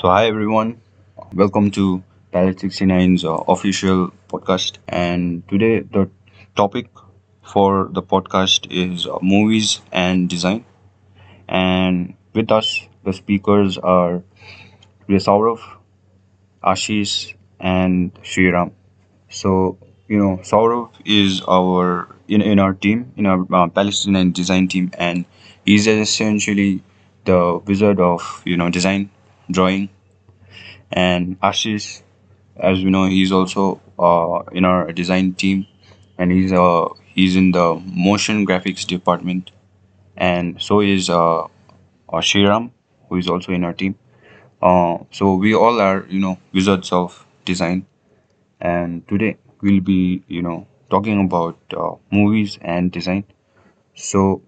So, hi everyone, welcome to Palette 69's uh, official podcast. And today, the topic for the podcast is uh, movies and design. And with us, the speakers are Saurav, Ashish, and Sriram. So, you know, Saurav is our in, in our team, in our uh, Palestinian design team, and he's essentially the wizard of you know design, drawing, and Ashish, as we know, he's also uh, in our design team, and he's uh he's in the motion graphics department, and so is uh, uh Sriram, who is also in our team. Uh, so we all are you know wizards of design, and today we'll be you know talking about uh, movies and design. So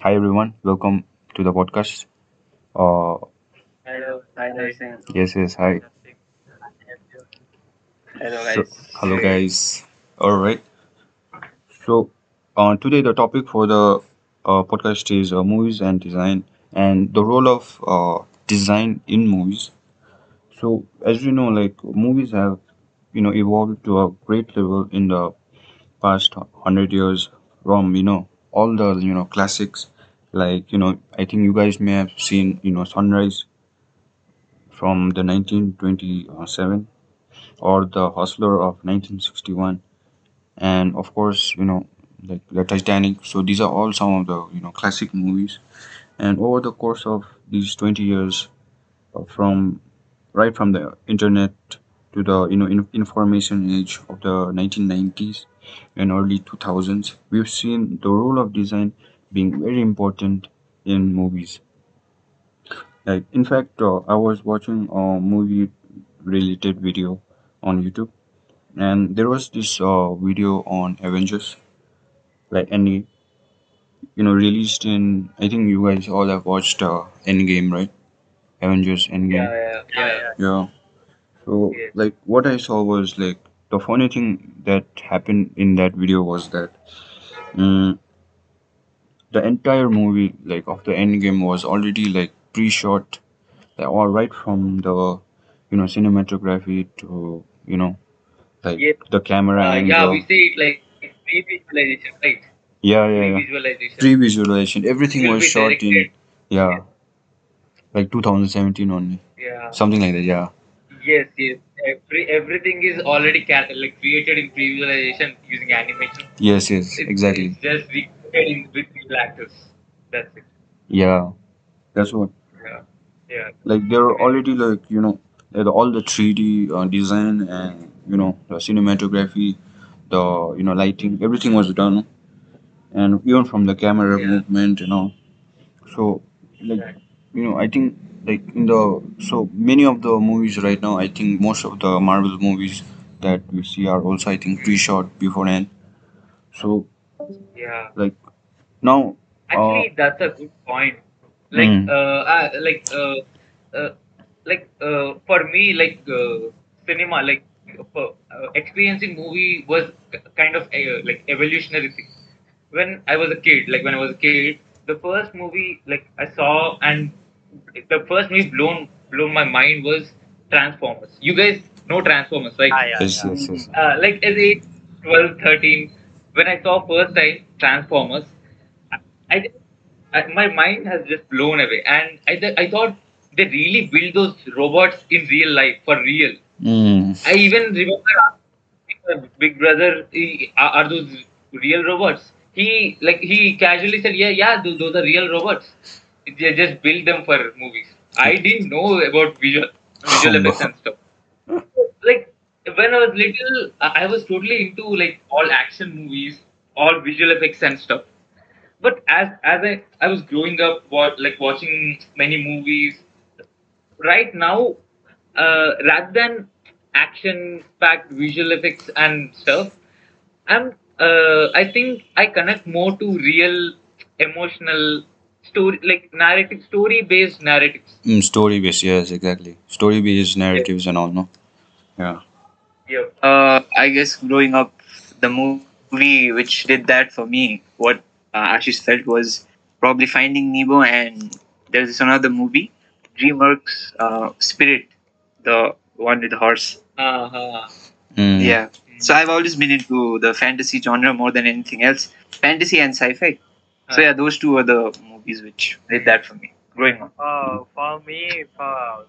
hi everyone, welcome to the podcast. Uh, hi yes, yes, hi. Hello So guys. hello guys. All right. So uh, today the topic for the uh, podcast is uh, movies and design and the role of uh, design in movies. So as you know, like movies have you know evolved to a great level in the past hundred years from you know all the you know classics like you know I think you guys may have seen you know Sunrise from the 1927 or The Hustler of 1961 and of course you know like the Titanic. So these are all some of the you know classic movies. And over the course of these 20 years uh, from right from the internet to the you know in- information age of the 1990s and early 2000s we've seen the role of design being very important in movies like in fact uh, i was watching a movie related video on youtube and there was this uh, video on avengers like any you know released in i think you guys all have watched uh, endgame right avengers endgame Yeah, yeah, yeah. yeah so Yes. like what i saw was like the funny thing that happened in that video was that mm, the entire movie like of the endgame was already like pre-shot like, all right from the you know cinematography to you know like Yes. the camera Uh, yeah, we see it like pre-visualization, right? yeah yeah yeah Pre-visualization. pre-visualization everything was shot in directed. yeah like 2017 only Yeah. something like that yeah Yes, yes. Every everything is already cat- like created in pre-visualization using animation. yes yes It's, exactly it's just recreated in with actors. That's it. yeah that's what Yeah. Yeah. like they're already like you know the- all the 3d uh, design and you know the cinematography the you know lighting everything was done and even from the camera Yeah. movement you know so like you know i think like in the so many of the movies right now i think most of the marvel movies that we see are also i think pre-shot beforehand so Yeah. like now uh Actually, that's a good point. Like, mm, uh, uh like, uh, uh, like, uh, for me, like, uh, cinema, like, uh, experiencing movie was k- kind of uh, like evolutionary thing. When I was a kid, like when I was a kid, the first movie like I saw and the first movie blown blown my mind was Transformers. You guys know Transformers, right? Ah, yeah, yes yeah. yes yes uh, like as a 12 13 when i saw first time transformers i, I, I my mind has just blown away. And I, th- I thought they really build those robots in real life for real. Mm, i even remember big brother "Eh, are, those real robots? He like he casually said yeah yeah tho- those are real robots. They just build them for movies. I didn't know about visual visual effects and stuff. Like when I was little, I was totally into like all action movies, all visual effects and stuff. But as as I I was growing up, what like watching many movies. Right now, uh, rather than action-packed visual effects and stuff, I'm uh, I think I connect more to real emotional story, like narrative, story-based narratives. mm, story based yes exactly story based Yeah. narratives and all no yeah Yeah. Uh, I guess growing up, the movie which did that for me, what uh, Ashish felt was probably Finding Nemo, and there's this another movie. DreamWorks uh, Spirit, the one with the horse. Uh-huh. Mm. Yeah. So I've always been into the fantasy genre more than anything else. Fantasy and sci-fi. So yeah, those two are the movies which did that for me growing up. Uh, for me, for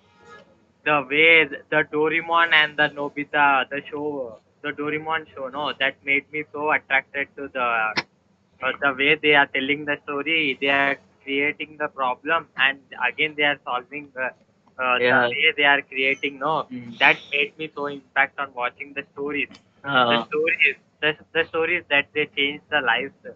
the way the Doraemon and the Nobita, the show, the Doraemon show, no, that made me so attracted to the the way they are telling the story. They are creating the problem, and again they are solving the. Uh, Yeah. The way they are creating, no, Mm. that made me so impact on watching the stories. the Uh, stories, the, the stories that they change the lives. The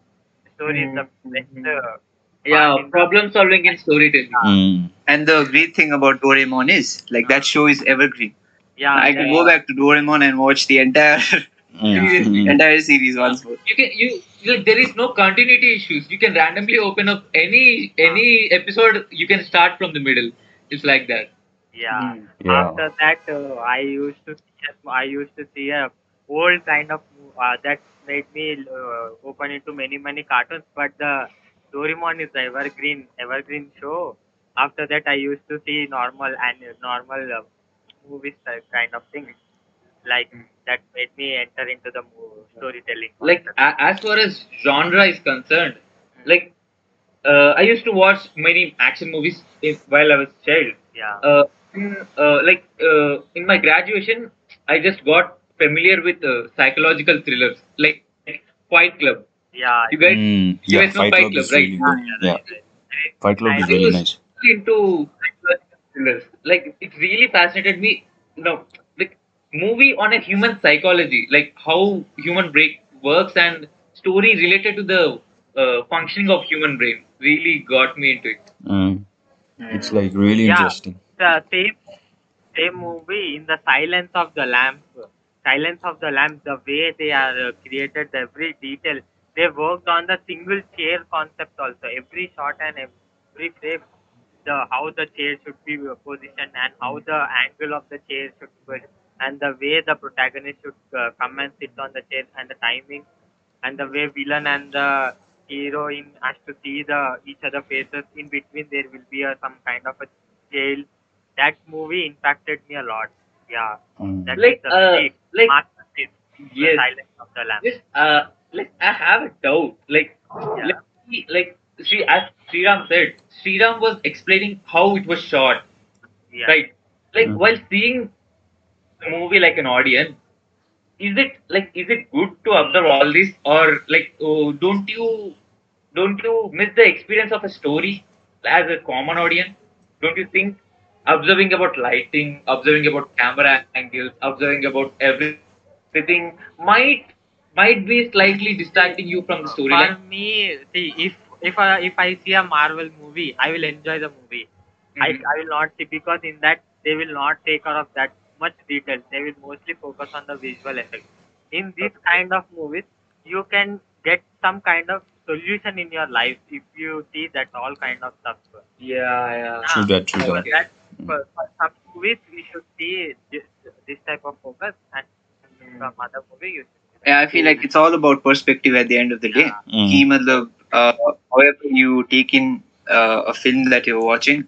stories, the best. Mhm. Uh, yeah, part in the- problem solving in storytelling. Mm. And the great thing about Doraemon is like that show is evergreen. Yeah, I can yeah. go back to Doraemon and watch the entire Mm. entire series once more. You can you, you there is no continuity issues. You can randomly open up any any episode. You can start from the middle. It's like that. yeah. Mm. Yeah. After that, uh, I used to see, I used to see a old kind of uh, that made me uh, open into many many cartoons. But the Doraemon is the evergreen evergreen show. After that, I used to see normal and normal uh, movies uh, kind of thing, like that made me enter into the mo- storytelling. Like as far as genre is concerned, like uh, I used to watch many action movies in, while I was child. yeah, uh, in, uh, like uh, in my graduation, I just got familiar with uh, psychological thrillers like, like Fight Club. yeah, You guys Mm. You Yeah, guys know Fight Fight Club Club, is right? really yeah, good. yeah, Yeah, right. Fight Club I is I really nice. into thrillers. Like it really fascinated me. You know, like movie on a human psychology, like how human brain works and story related to the uh, functioning of human brain really got me into it. Mm. It's like really Yeah. interesting. the same same movie in the silence of the lamb silence of the lamb the way they are uh, created every detail they worked on the single chair concept also every shot and every frame the how the chair should be positioned and how the angle of the chair should be and the way the protagonist should uh, come and sit on the chair and the timing and the way villain and the heroine has to see the each other faces in between there will be a, some kind of a jail that movie impacted me a lot yeah Mm. that Like, is the uh, big like- masterpiece the Yes. silence of the lamb Just uh, like I have a doubt. Like, Yeah. let me, like Sri as Sriram said, Sriram was explaining how it was shot, yeah right? Like Mm. while seeing the movie like an audience, is it like is it good to observe all this or like oh, don't you don't you miss the experience of a story as a common audience? Don't you think observing about lighting, observing about camera angles, observing about everything might might be slightly distracting you from the story. For me, see, if if I if I see a Marvel movie, I will enjoy the movie. I Mhm. I will not see because in that they will not take care of that much detail. They will mostly focus on the visual effects. In this kind of movies, you can get some kind of solution in your life if you see that all kind of stuff. Yeah, yeah. Ah, true that, true so that. that mm. for, for, some movies, we should see this, this type of focus, and mm. from other movie, you should. Yeah, I feel like it's all about perspective at the end of the day. Yeah. Mm. He, matlab, uh, however you take in uh, a film that you're watching,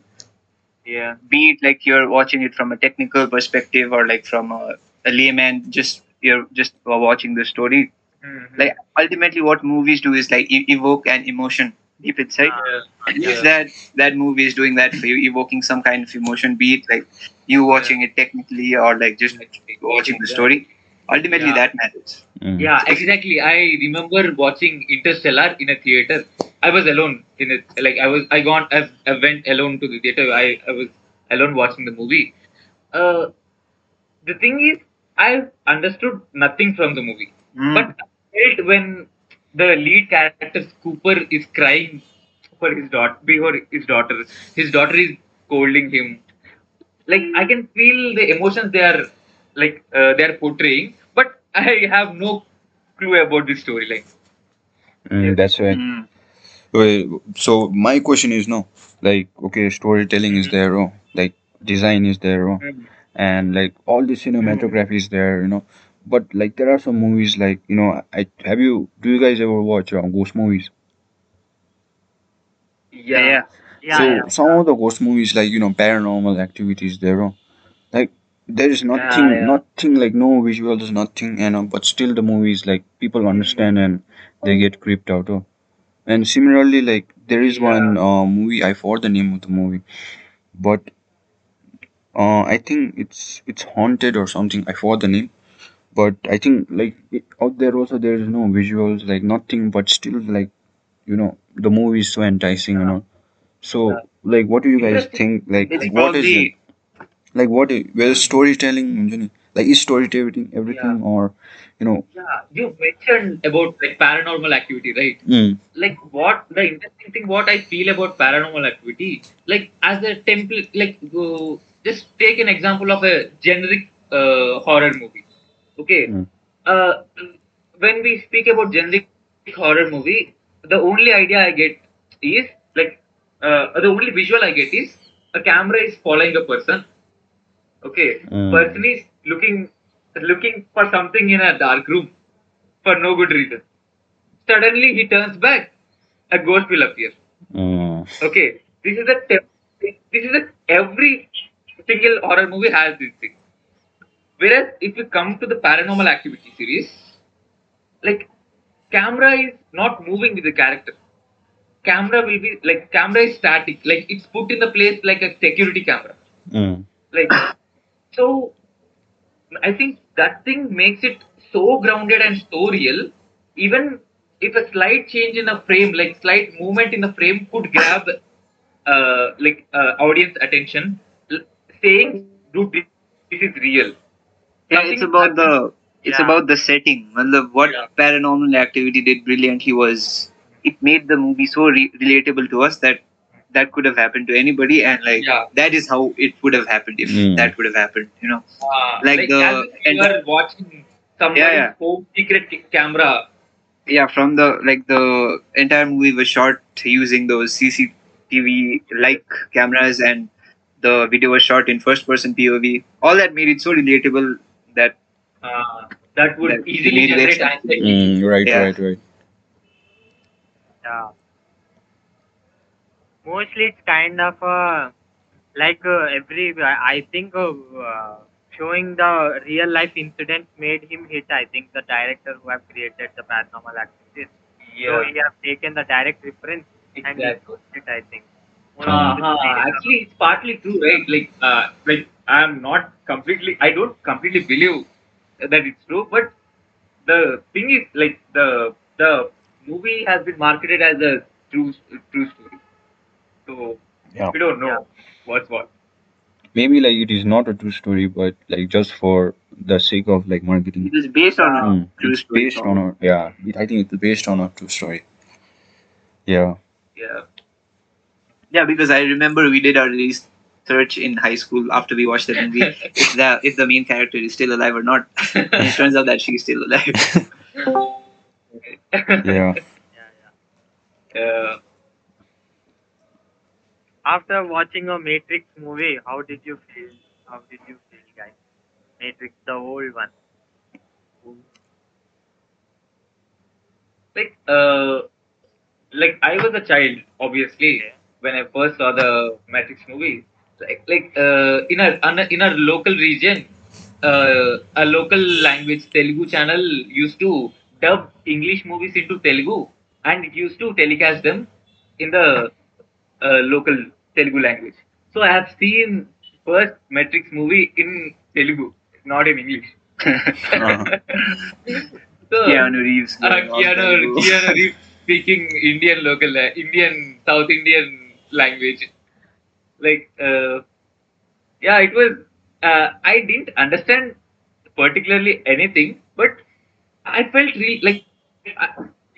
yeah. be it like you're watching it from a technical perspective or like from a, a layman, just you're just watching the story. Mhm. Like ultimately, what movies do is like e- evoke an emotion deep inside. Yeah. And Yeah. if that that movie is doing that for you, evoking some kind of emotion, be it like you watching it technically or like just watching the story, ultimately Yeah. that matters. Mm. Yeah, exactly. I remember watching Interstellar in a theater. I was alone in it. Like I was, I gone, I, I went alone to the theater. I, I was alone watching the movie. Uh, the thing is, I understood nothing from the movie, Mm. but I felt when the lead character Cooper is crying for his daughter, before his daughter, his daughter is scolding him. Like I can feel the emotions they are like uh, they are portraying, but I have no clue about this storyline. Mm, that's right. Mm. Wait, so my question is no, like okay, storytelling is there, oh, like design is there, oh, and like all the cinematography is there, you know. But like there are some movies like you know, I have you do you guys ever watch uh, ghost movies? Yeah, Yeah. Yeah, so yeah. some of the ghost movies like you know paranormal activities there are like there is nothing yeah. nothing like no visuals nothing you know but still the movies like people understand and they get creeped out of and similarly like there is one uh, movie i forgot the name of the movie but uh, i think it's it's haunted or something i forgot the name but i think like it, out there also there is no visuals like nothing but still like you know the movie is so enticing you know. So like what do you guys think like what is it? Like what is, well storytelling engineering like is storytelling everything or you know Yeah, you mentioned about like paranormal activity, right? mm, Like what the interesting thing, what I feel about paranormal activity, like as a template, like uh, just take an example of a generic uh, horror movie. Okay, Mm. uh, when we speak about generic horror movie, the only idea I get is like uh, the only visual I get is a camera is following a person. Okay, Mm. person is looking looking for something in a dark room for no good reason. Suddenly he turns back, a ghost will appear. mm, Okay, this is the te- this is the every single horror movie has this thing. Whereas if you come to the paranormal activity series, like camera is not moving with the character. Camera will be like camera is static, like it's put in the place like a security camera. mm, Like so I think that thing makes it so grounded and so real. Even if a slight change in a frame, like slight movement in the frame, could grab uh, like uh, audience attention, saying, "Dude, this, this is real." yeah, Something it's about the it's Yeah. about the setting. Matlab, what Yeah. paranormal activity did brilliantly was it made the movie so re- relatable to us that that could have happened to anybody, and like Yeah. that is how it would have happened if Mm. that would have happened. You know, Uh, Like the- as you are watching someone's Yeah, yeah. home secret camera. yeah, from the like the entire movie was shot using those CCTV like cameras, and the video was shot in first person POV. All that made it so relatable that Uh, that would That easily made generate it- anxiety. mm, right Yeah. right right Yeah. Mostly it's kind of uh, like uh, every. I think uh, uh, showing the real life incident made him hit. I think the director who have created the paranormal activities. So Yeah, he have taken the direct reference and he exactly. put it. I think. Uh-huh. Actually, it's partly true, right? Like, uh, like I'm not completely. I don't completely believe that it's true, but the thing is, like the the movie has been marketed as a true true story, so Yeah. we don't know what's what. maybe like it is not a true story but like just for the sake of like marketing It is based on a Mm, true it's story. based on a yeah it, i think it's based on a true story yeah Yeah, Yeah, because I remember we did our research in high school after we watched the movie if the if the main character is still alive or not. and it turns out that she's still alive. yeah Yeah, yeah. uh, After watching a Matrix movie, how did you feel? How did you feel, guys? Matrix, the old one. like uh, like I was a child, obviously, when I first saw the Matrix movie. Like like uh, in a on in a local region, uh, a local language Telugu channel used to dub English movies into Telugu, and it used to telecast them in the uh, local Telugu language. So I have seen first Matrix movie in Telugu, not in English. so, Keanu Reeves. uh, Keanu, Keanu Reeves speaking Indian local, la- Indian South Indian language. Like, uh, yeah, it was. Uh, I didn't understand particularly anything, but I felt real like, I,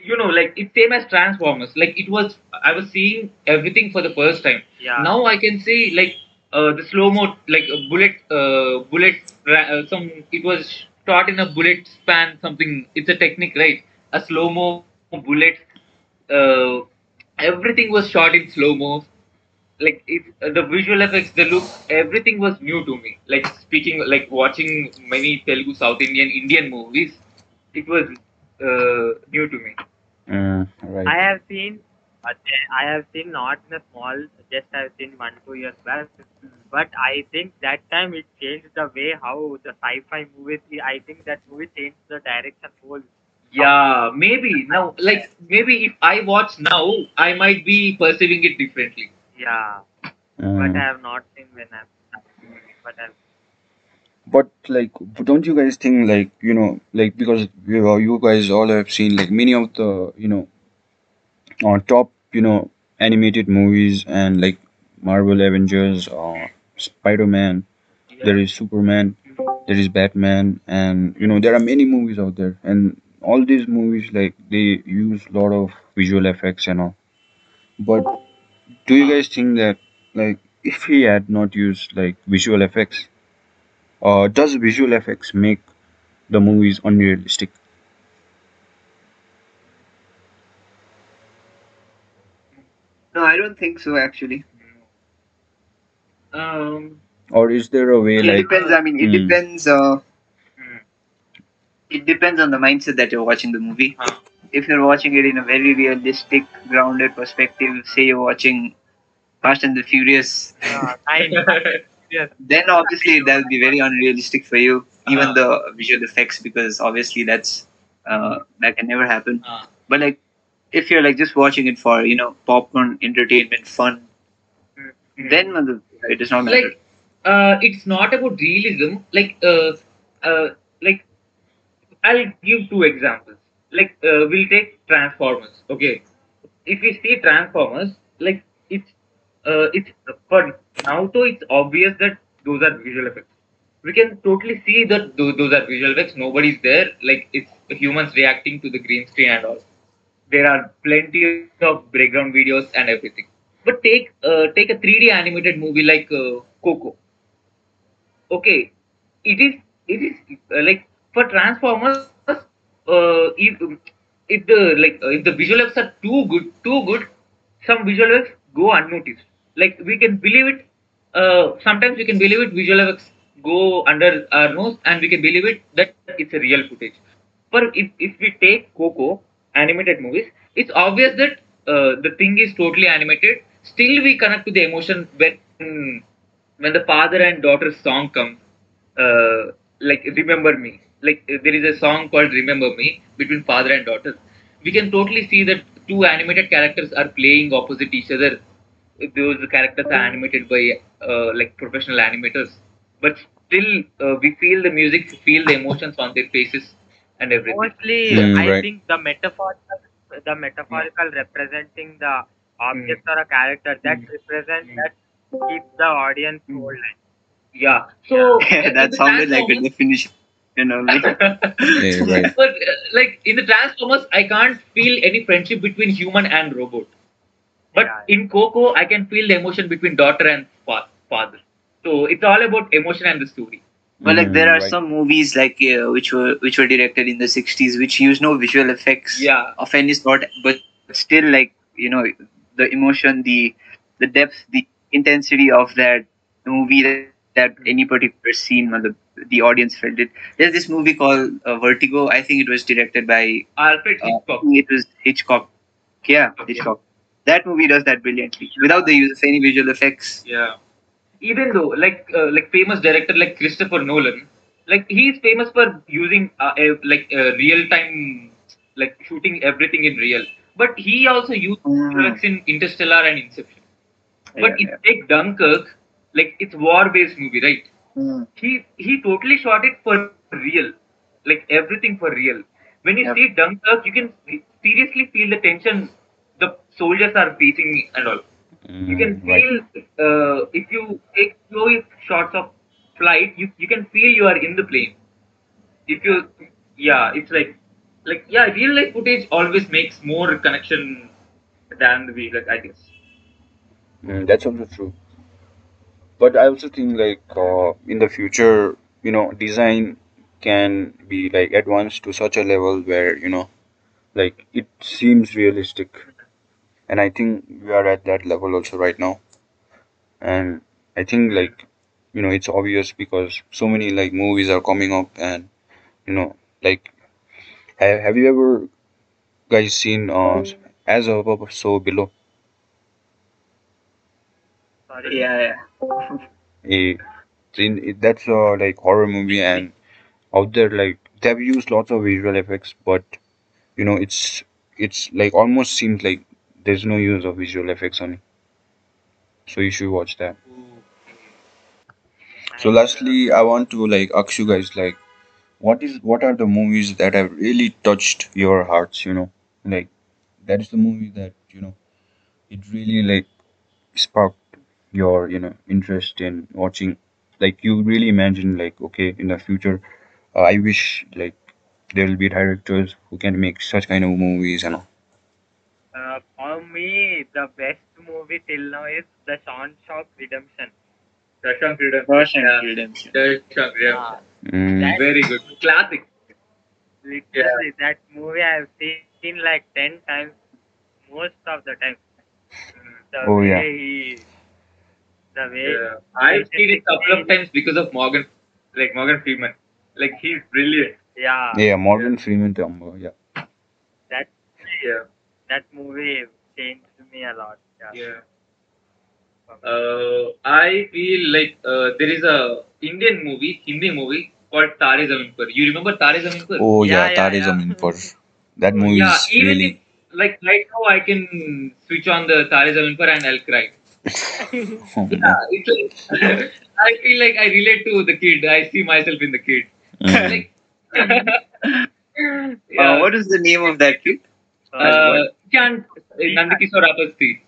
you know, like it's same as Transformers. Like it was, I was seeing everything for the first time. Yeah. Now I can see like uh, the slow mo, like a bullet, uh, bullet. Uh, some it was shot in a bullet span. Something. It's a technique, right? A slow mo bullet. Uh, everything was shot in slow mo. Like it, the visual effects, the look, everything was new to me. Like speaking, like watching many Telugu, South Indian, Indian movies, it was uh, new to me. Mm, right I have seen But I have seen not in a small, just I've seen one two years back. But I think that time it changed the way how the sci-fi movies. I think that movie changed the direction whole. Yeah, maybe now, like maybe if I watch now, I might be perceiving it differently. Yeah, but Mm. I have not seen when I'm. But I've But like, don't you guys think like you know like because you, you guys all have seen like many of the you know uh, top you know animated movies and like Marvel Avengers, uh, Spider-Man, there Yeah. is Superman, there is Batman, and you know there are many movies out there, and all these movies like they use a lot of visual effects and all. But do you guys think that like if he had not used like visual effects, uh, does visual effects make the movies unrealistic, No, I don't think so. Actually, Um. or is there a way it like depends. I mean, it Hmm. depends. Uh, hmm. it depends on the mindset that you're watching the movie. If you're watching it in a very realistic, grounded perspective, say you're watching Fast and the Furious, uh, nine. Yes. then obviously that will be very unrealistic for you. Even Uh-huh. the visual effects, because obviously that's uh, that can never happen. Uh, But like, if you're like just watching it for you know popcorn, entertainment, fun, hmm. then it does not matter. like uh, it's not about realism like uh, uh, like i'll give two examples like uh, we'll take transformers okay if we see transformers like uh, it's for naruto it's obvious that those are visual effects. We can totally see that those, those are visual effects. Nobody's there. Like it's humans reacting to the green screen and all. There are plenty of background videos and everything. But take uh, take a 3d animated movie like uh, coco. Okay it is it is uh, like for transformers uh, if, if the like uh, if the visual effects are too good too good some visual effects go unnoticed like we can believe it uh, sometimes we can believe it visual effects go under our nose and we can believe it that it's a real footage. But if, if we take coco animated movies it's obvious that uh, the thing is totally animated. Still we connect to the emotion when when the father and daughter song comes uh, like remember me. Like there is a song called remember me between father and daughter we can totally see that two animated characters are playing opposite each other those characters are animated by uh, like professional animators but still uh, we feel the music feel the emotions on their faces and everything Mostly, Mm, I right. think the metaphorical, the metaphorical representing the object or a character that Mm. represent Mm. that keeps the audience Mm. hold. yeah so that sounded like a definition. You know, like, Yeah, right. but uh, like in the Transformers, I can't feel any friendship between human and robot. But Yeah. in Coco, I can feel the emotion between daughter and fa- father. So it's all about emotion and the story. but like there Mm, are right. some movies like uh, which were which were directed in the 60s which use no visual effects Yeah. of any sort but still like you know the emotion the the depth the intensity of that movie that, that any particular scene or the, the audience felt it there's this movie called uh, vertigo i think it was directed by Alfred uh, Hitchcock. it was hitchcock yeah Okay. hitchcock that movie does that brilliantly without the use of any visual effects Yeah. Even though, like, uh, like famous director like Christopher Nolan, like he's famous for using uh, a, like uh, real time, like shooting everything in real. But he also used effects in Interstellar and Inception. But Yeah, you take Dunkirk, like it's war-based movie, right? Mm. He he totally shot it for real, like everything for real. When you Yep. see Dunkirk, you can seriously feel the tension the soldiers are facing and all. You can Mm, right. feel uh, if you take slow shots of flight, you you can feel you are in the plane. If you yeah, it's like like yeah, real life footage always makes more connection than the video, like I guess. Mm, that's also true. But I also think like uh, in the future, you know, design can be like advanced to such a level where you know, like it seems realistic, and I think we are at that level also right now. And I think like you know, it's obvious because so many like movies are coming up, and you know, like have, have you ever guys seen uh, as above so below? Yeah, yeah. a in, it- that's a like horror movie and out there like they've used lots of visual effects but you know it's it's like almost seems like there's no use of visual effects on it so you should watch that. So lastly i want to like ask you guys like what is what are the movies that have really touched your hearts you know? Like that is the movie that you know it really like sparked your you know interest in watching. Like you really imagine like okay in the future uh, i wish like there will be directors who can make such kind of movies and all Uh, for me, the best movie till now is The Sean Shock Redemption. Shashank Redemption. Shawshank Yeah. Redemption. Shashank Redemption. Ah, Mm, Very good. Classic. literally, that movie I've seen like 10 times, most of the time. The Oh, way yeah. he, the way Yeah. I've seen it a couple of times because of Morgan, like Morgan Freeman. Like he's brilliant. yeah, yeah morgan freeman Dumbo, yeah that Yeah. That movie changed me a lot. Yeah. Yeah. Uh, I feel like uh, there is a Indian movie, Hindi movie called Tare Zameen Par. You remember Tare Zameen Par? oh yeah, Yeah, yeah, Tare yeah. Zameen Par. that movie yeah, is even really if like right now I can switch on the Tare Zameen Par and I'll cry. oh, my Yeah, it's like, I feel like I relate to the kid. I see myself in the kid. Mm. Like, Uh, what is the name of that kid? Uh, can't Nandkishore Awasthi.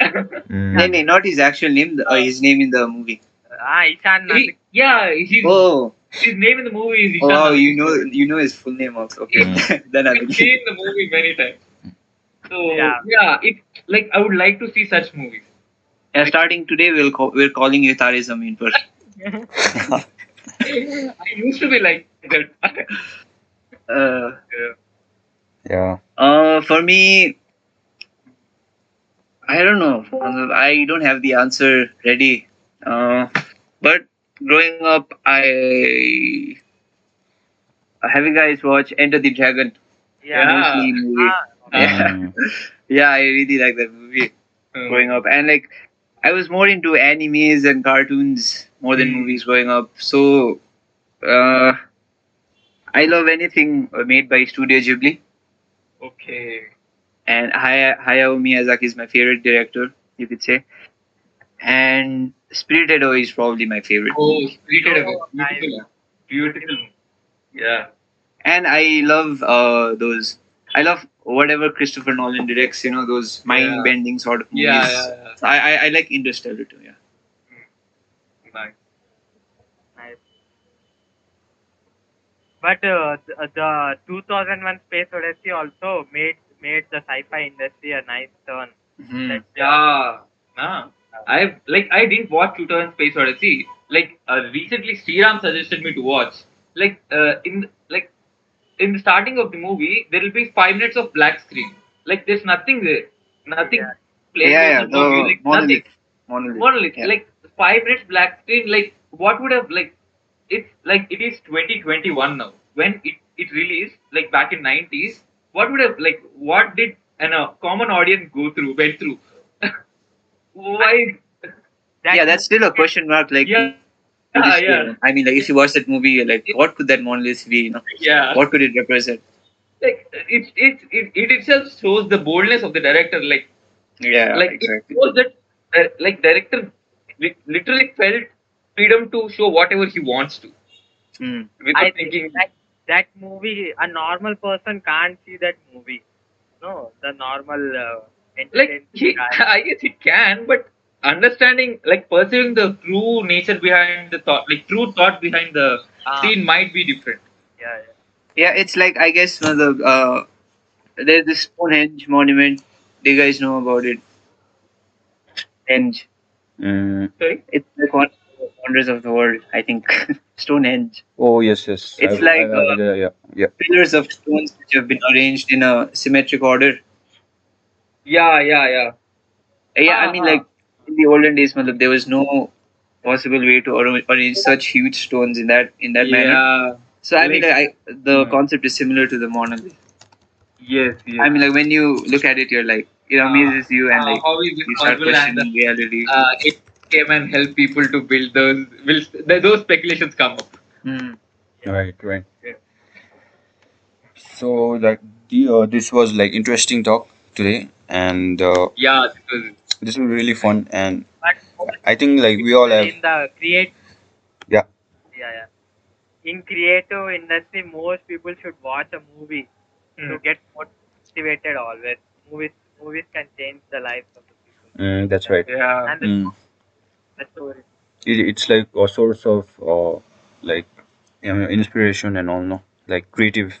Mm. No, no, not his actual name. the- Uh, his name in the movie. Ah, Ishan Nand- He- yeah, his, Oh, his name in the movie is oh, wow, you know, you know his full name also. Okay, Mm. then I I've seen the movie many times. So Yeah. yeah. it like I would like to see such movies. Yeah, starting today, we'll call, we're calling you Tare in Par. I used to be like that. Uh, Yeah. Yeah uh, for me, I don't know. I don't have the answer ready. Uh, but growing up, I have you guys watched Enter the Dragon? yeah. Bruce movie. Ah, Yeah. Mm. yeah, I really like that movie Um, growing up, and like I was more into animes and cartoons more than Mm. movies growing up. So, uh, I love anything made by Studio Ghibli, okay. and Haya- Hayao Miyazaki is my favorite director, you could say. And Spirited Away is probably my favorite. Oh, Spirited Away. Oh, nice. Beautiful. Beautiful. Yeah. And I love uh, those. I love whatever Christopher Nolan directs. You know those mind-bending sort of movies. Yeah, yeah, yeah. I, I I like Interstellar too. Yeah. Nice. nice. But uh, the, the 2001 Space Odyssey also made made the sci-fi industry a nice turn. Mhm. Yeah. Nah. I like I didn't watch 2000 Space Odyssey. Like uh, recently, Sriram suggested me to watch. Like uh, in like in the starting of the movie, there will be five minutes of black screen. Like there's nothing there, nothing. Yeah. playing yeah, yeah. with no The music, monolith. nothing. Monolith. Monolith. Yeah. Like five minutes black screen. Like what would have like it's like it is 2021 now. When it it released like back in 90s, what would have like what did an a common audience go through went through? Why? that yeah, that's still a question mark. Like, Yeah. to Yeah, yeah. I mean, like, if you watch that movie, like, what could that monolith be? You know, Yeah. what could it represent? Like it it it, it itself shows the boldness of the director. Like Yeah, like exactly. it shows that uh, like director li- literally felt freedom to show whatever he wants to Mm. without I thinking. think that that movie, a normal person can't see that movie. No, the normal uh, like he. I guess he can, but understanding like perceiving the true nature behind the thought, like true thought behind the Ah, scene might be different. yeah, yeah. Yeah, it's like I guess one of the uh, there's this Stonehenge monument. Do you guys know about it? Stonehenge. Mm. Sorry. It's like one of the wonders of the world. I think Stonehenge. oh yes yes It's I've- like, I've- I've- uh, yeah yeah yeah Pillars of stones which have been arranged in a symmetric order. Yeah, yeah, yeah. Yeah, I mean, ah. like in the olden days, matlab, there was no possible way to arrange such huge stones in that in that manner. yeah. So I mean, Like- like, I, the Hmm. concept is similar to the monolith. Yes, yes. I mean, like when you look at it, you're like it amazes you, and Uh, like how is you start possible and questioning reality. uh, it came and helped people to build those. Will those speculations come up? Hmm. Right, right. Yeah. So like the uh, this was like interesting talk today, and uh, Yeah, because this was really fun, and But I think like we all have in the create, yeah. yeah, yeah. In creative industry, most people should watch a movie to Mm. get motivated. Always, movies movies can change the lives of the people. Mm, that's right. yeah, And the, Mm. It, it's like a source of uh, like you know, inspiration and all, no, like creative.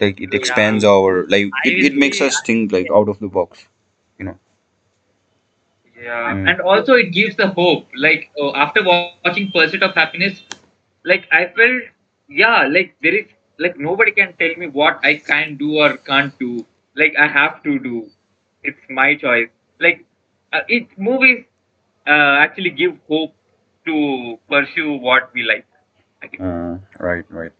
Like it expands our like it, it makes us think like out of the box, you know. yeah, Mm. and also it gives the hope. Like uh, after wa- watching Pursuit of Happiness, like I felt, yeah, like there is like nobody can tell me what I can do or can't do. Like I have to do. It's my choice. Like uh, it movies actually give hope to pursue what we like. Uh, right, right.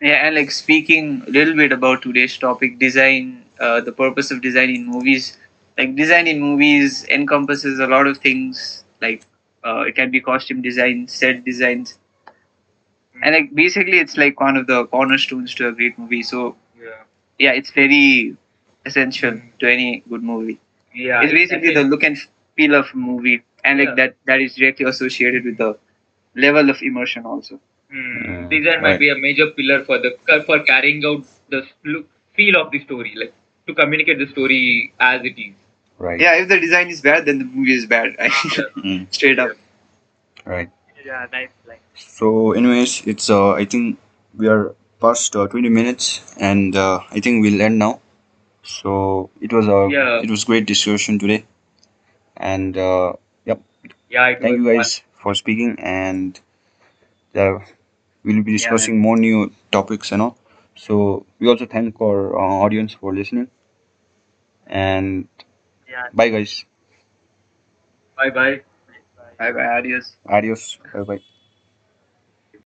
Yeah, and like speaking a little bit about today's topic, design, uh, the purpose of design in movies. Like design in movies encompasses a lot of things. Like uh, it can be costume design, set designs, and like basically it's like one of the cornerstones to a great movie. So Yeah. yeah, it's very essential to any good movie. Yeah. it's basically the look and feel of a movie, and like Yeah. that that is directly associated with the level of immersion also. Hmm. Mm, Design might right. be a major pillar for the for carrying out the feel of the story, like to communicate the story as it is. Right. Yeah, if the design is bad, then the movie is bad. Mm, Straight up. right. Yeah, nice line. So, anyways, it's uh, I think we are past uh, twenty minutes, and uh, I think we'll end now. So it was a Yeah. it was great discussion today, and uh, yep. Yeah. It Thank you guys for speaking, and uh, we'll be Yeah, discussing more new topics and all. So we also thank our uh, audience for listening, and Yeah. bye guys, Bye bye. Bye. Bye bye, adios. adios, bye bye.